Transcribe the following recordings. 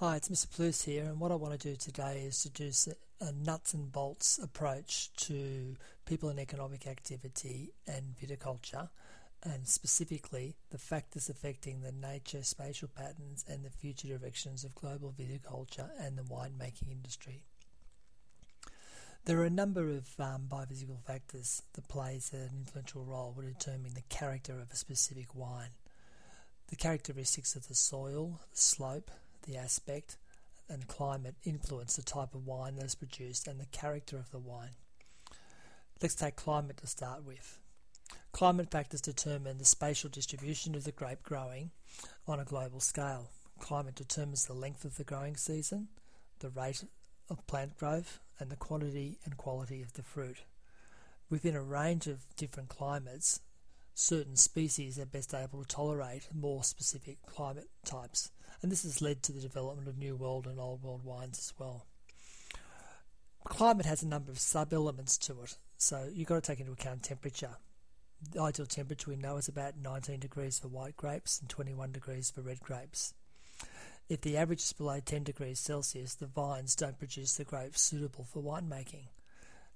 Hi, it's Mr. Plus here, and what I want to do today is to do a nuts and bolts approach to people and economic activity and viticulture, and specifically the factors affecting the nature, spatial patterns, and the future directions of global viticulture and the winemaking industry. There are a number of um, biophysical factors that plays an influential role in determining the character of a specific wine. The characteristics of the soil, the slope, the aspect and climate influence the type of wine that is produced and the character of the wine. Let's take climate to start with. Climate factors determine the spatial distribution of the grape growing on a global scale. Climate determines the length of the growing season, the rate of plant growth, and the quantity and quality of the fruit. Within a range of different climates, certain species are best able to tolerate more specific climate types and this has led to the development of New World and Old World wines as well. Climate has a number of sub elements to it, so you've got to take into account temperature. The ideal temperature we know is about 19 degrees for white grapes and 21 degrees for red grapes. If the average is below 10 degrees Celsius, the vines don't produce the grapes suitable for winemaking.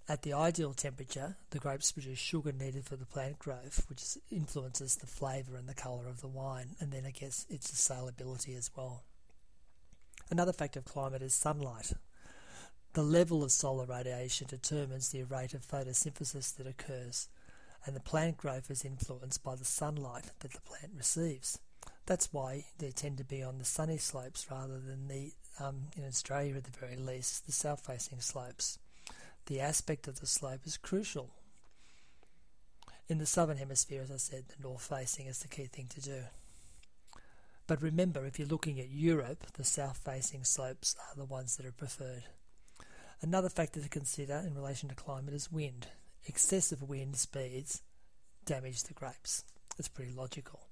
At the ideal temperature, the grapes produce sugar needed for the plant growth, which influences the flavour and the colour of the wine, and then I guess its salability as well. Another factor of climate is sunlight. The level of solar radiation determines the rate of photosynthesis that occurs, and the plant growth is influenced by the sunlight that the plant receives. That's why they tend to be on the sunny slopes rather than the, um, in Australia at the very least, the south facing slopes the aspect of the slope is crucial. In the southern hemisphere, as I said, the north facing is the key thing to do. But remember, if you're looking at Europe, the south facing slopes are the ones that are preferred. Another factor to consider in relation to climate is wind. Excessive wind speeds damage the grapes. It's pretty logical.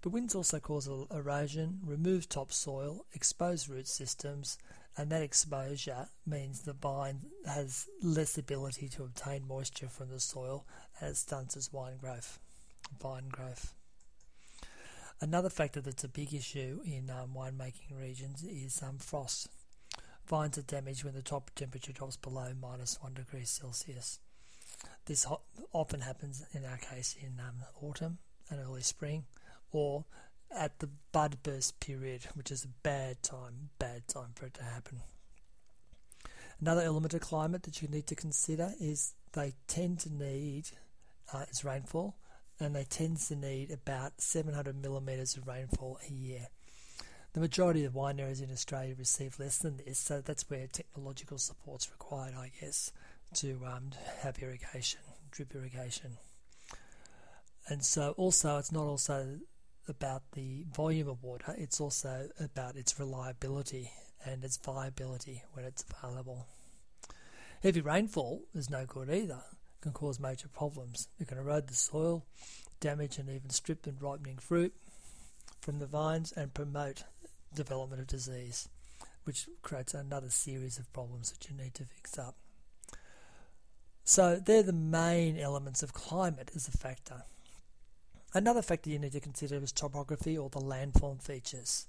But winds also cause erosion, remove topsoil, expose root systems, and that exposure means the vine has less ability to obtain moisture from the soil and it stunts its wine growth, vine growth. Another factor that's a big issue in um, winemaking regions is um, frost. Vines are damaged when the top temperature drops below minus one degree Celsius. This often happens in our case in um, autumn and early spring, or at the bud burst period, which is a bad time, bad time for it to happen. Another element of climate that you need to consider is they tend to need uh, is rainfall, and they tend to need about 700 millimeters of rainfall a year. The majority of wine areas in Australia receive less than this, so that's where technological support's required, I guess, to um, have irrigation, drip irrigation. And so, also, it's not also about the volume of water, it's also about its reliability and its viability when it's available. Heavy rainfall is no good either, it can cause major problems. It can erode the soil, damage and even strip and ripening fruit from the vines, and promote development of disease, which creates another series of problems that you need to fix up. So they're the main elements of climate as a factor. Another factor you need to consider is topography or the landform features.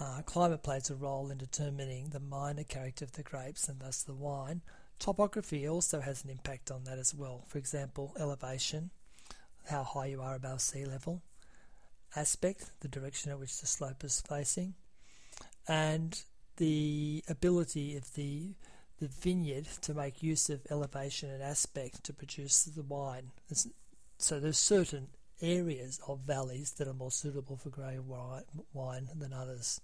Uh, climate plays a role in determining the minor character of the grapes and thus the wine. Topography also has an impact on that as well. For example, elevation, how high you are above sea level, aspect, the direction at which the slope is facing, and the ability of the the vineyard to make use of elevation and aspect to produce the wine. So there's certain areas of valleys that are more suitable for growing wine than others.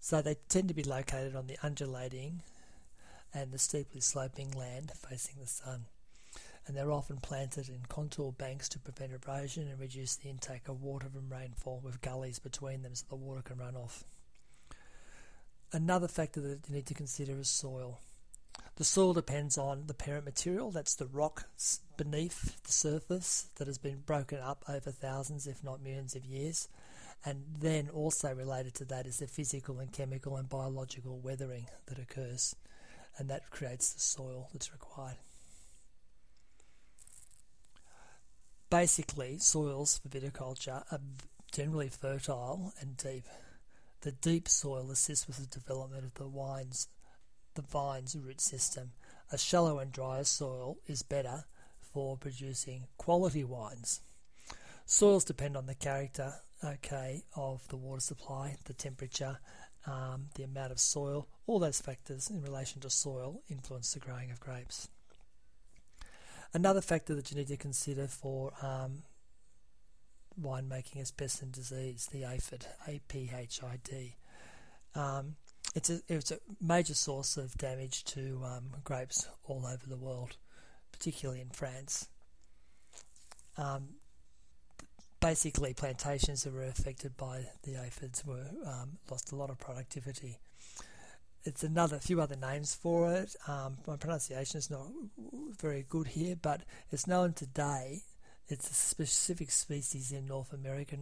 So they tend to be located on the undulating and the steeply sloping land facing the sun. And they're often planted in contour banks to prevent erosion and reduce the intake of water from rainfall with gullies between them so the water can run off. Another factor that you need to consider is soil. The soil depends on the parent material, that's the rock beneath the surface that has been broken up over thousands, if not millions of years. And then also related to that is the physical and chemical and biological weathering that occurs, and that creates the soil that's required. Basically, soils for viticulture are generally fertile and deep. The deep soil assists with the development of the wines, the vine's root system. A shallow and drier soil is better for producing quality wines. Soils depend on the character, okay, of the water supply, the temperature, um, the amount of soil, all those factors in relation to soil influence the growing of grapes. Another factor that you need to consider for um, winemaking is pest and disease, the aphid, A-P-H-I-D. Um, it's a it's a major source of damage to um, grapes all over the world, particularly in France. Um, basically, plantations that were affected by the aphids were um, lost a lot of productivity. It's another few other names for it. Um, my pronunciation is not very good here, but it's known today. It's a specific species in North America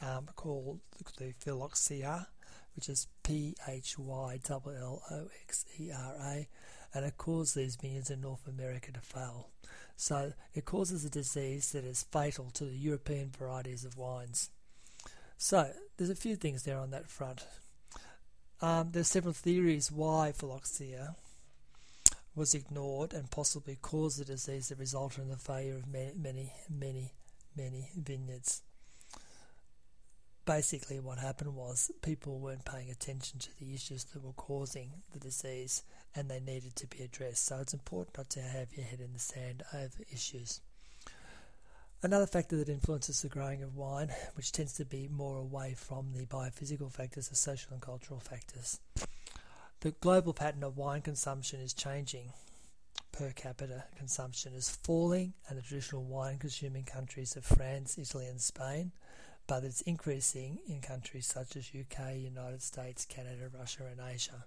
um, called the Phylloxera which is P H Y L L O X E R A, and it causes these vineyards in North America to fail. So it causes a disease that is fatal to the European varieties of wines. So there's a few things there on that front. Um, there's several theories why phylloxera was ignored and possibly caused the disease that resulted in the failure of many, many, many, many vineyards basically what happened was people weren't paying attention to the issues that were causing the disease and they needed to be addressed. So it's important not to have your head in the sand over issues. Another factor that influences the growing of wine, which tends to be more away from the biophysical factors, are social and cultural factors. The global pattern of wine consumption is changing. Per capita consumption is falling, and the traditional wine consuming countries of France, Italy, and Spain but it's increasing in countries such as UK, United States, Canada, Russia, and Asia.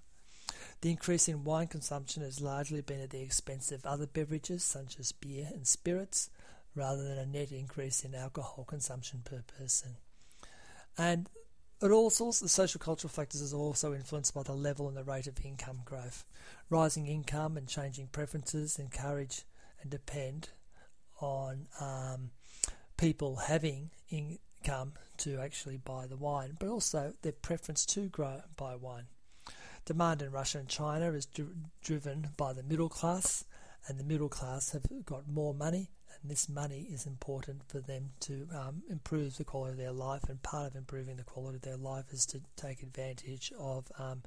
The increase in wine consumption has largely been at the expense of other beverages such as beer and spirits, rather than a net increase in alcohol consumption per person. And it also the social cultural factors is also influenced by the level and the rate of income growth. Rising income and changing preferences encourage and depend on um, people having in, come to actually buy the wine, but also their preference to grow buy wine. Demand in Russia and China is driven by the middle class, and the middle class have got more money, and this money is important for them to um, improve the quality of their life. And part of improving the quality of their life is to take advantage of um,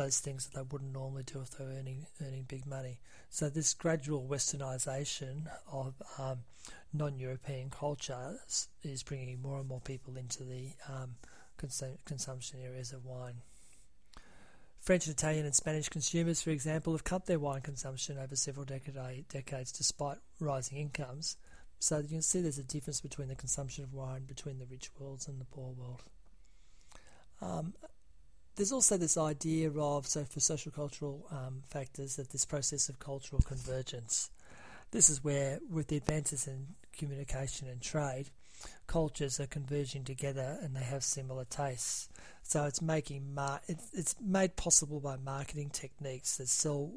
those things that they wouldn't normally do if they were earning earning big money. So this gradual westernization of um, non-European culture is bringing more and more people into the um, consumption areas of wine. French, Italian, and Spanish consumers, for example, have cut their wine consumption over several decades despite rising incomes. So you can see there's a difference between the consumption of wine between the rich worlds and the poor world. Um, there's also this idea of, so for social cultural um, factors, of this process of cultural convergence. This is where, with the advances in communication and trade, cultures are converging together and they have similar tastes. So it's making mar- it's, it's made possible by marketing techniques that sell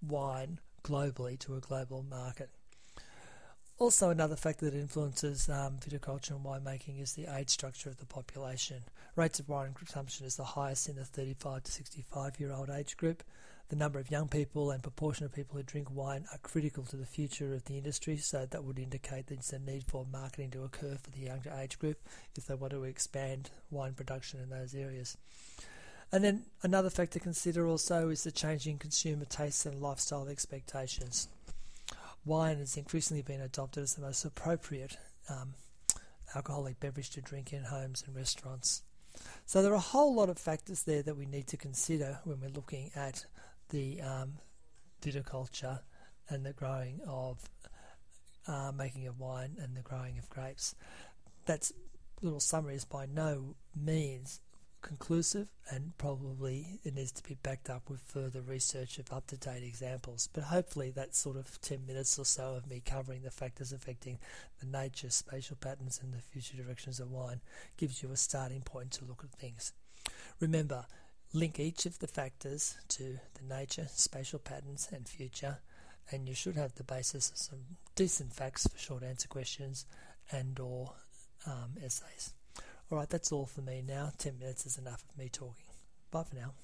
wine globally to a global market. Also, another factor that influences um, viticulture and winemaking is the age structure of the population. Rates of wine consumption is the highest in the 35 to 65 year old age group, the number of young people and proportion of people who drink wine are critical to the future of the industry, so that would indicate that there's a need for marketing to occur for the younger age group if they want to expand wine production in those areas. And then another factor to consider also is the changing consumer tastes and lifestyle expectations. Wine has increasingly been adopted as the most appropriate um, alcoholic beverage to drink in homes and restaurants. So there are a whole lot of factors there that we need to consider when we're looking at the um, viticulture and the growing of uh, making of wine and the growing of grapes. That's little summary is by no means conclusive and probably it needs to be backed up with further research of up to date examples. But hopefully, that sort of 10 minutes or so of me covering the factors affecting the nature, spatial patterns, and the future directions of wine gives you a starting point to look at things. Remember, Link each of the factors to the nature, spatial patterns, and future, and you should have the basis of some decent facts for short answer questions and or um, essays. All right, that's all for me now. 10 minutes is enough of me talking. Bye for now.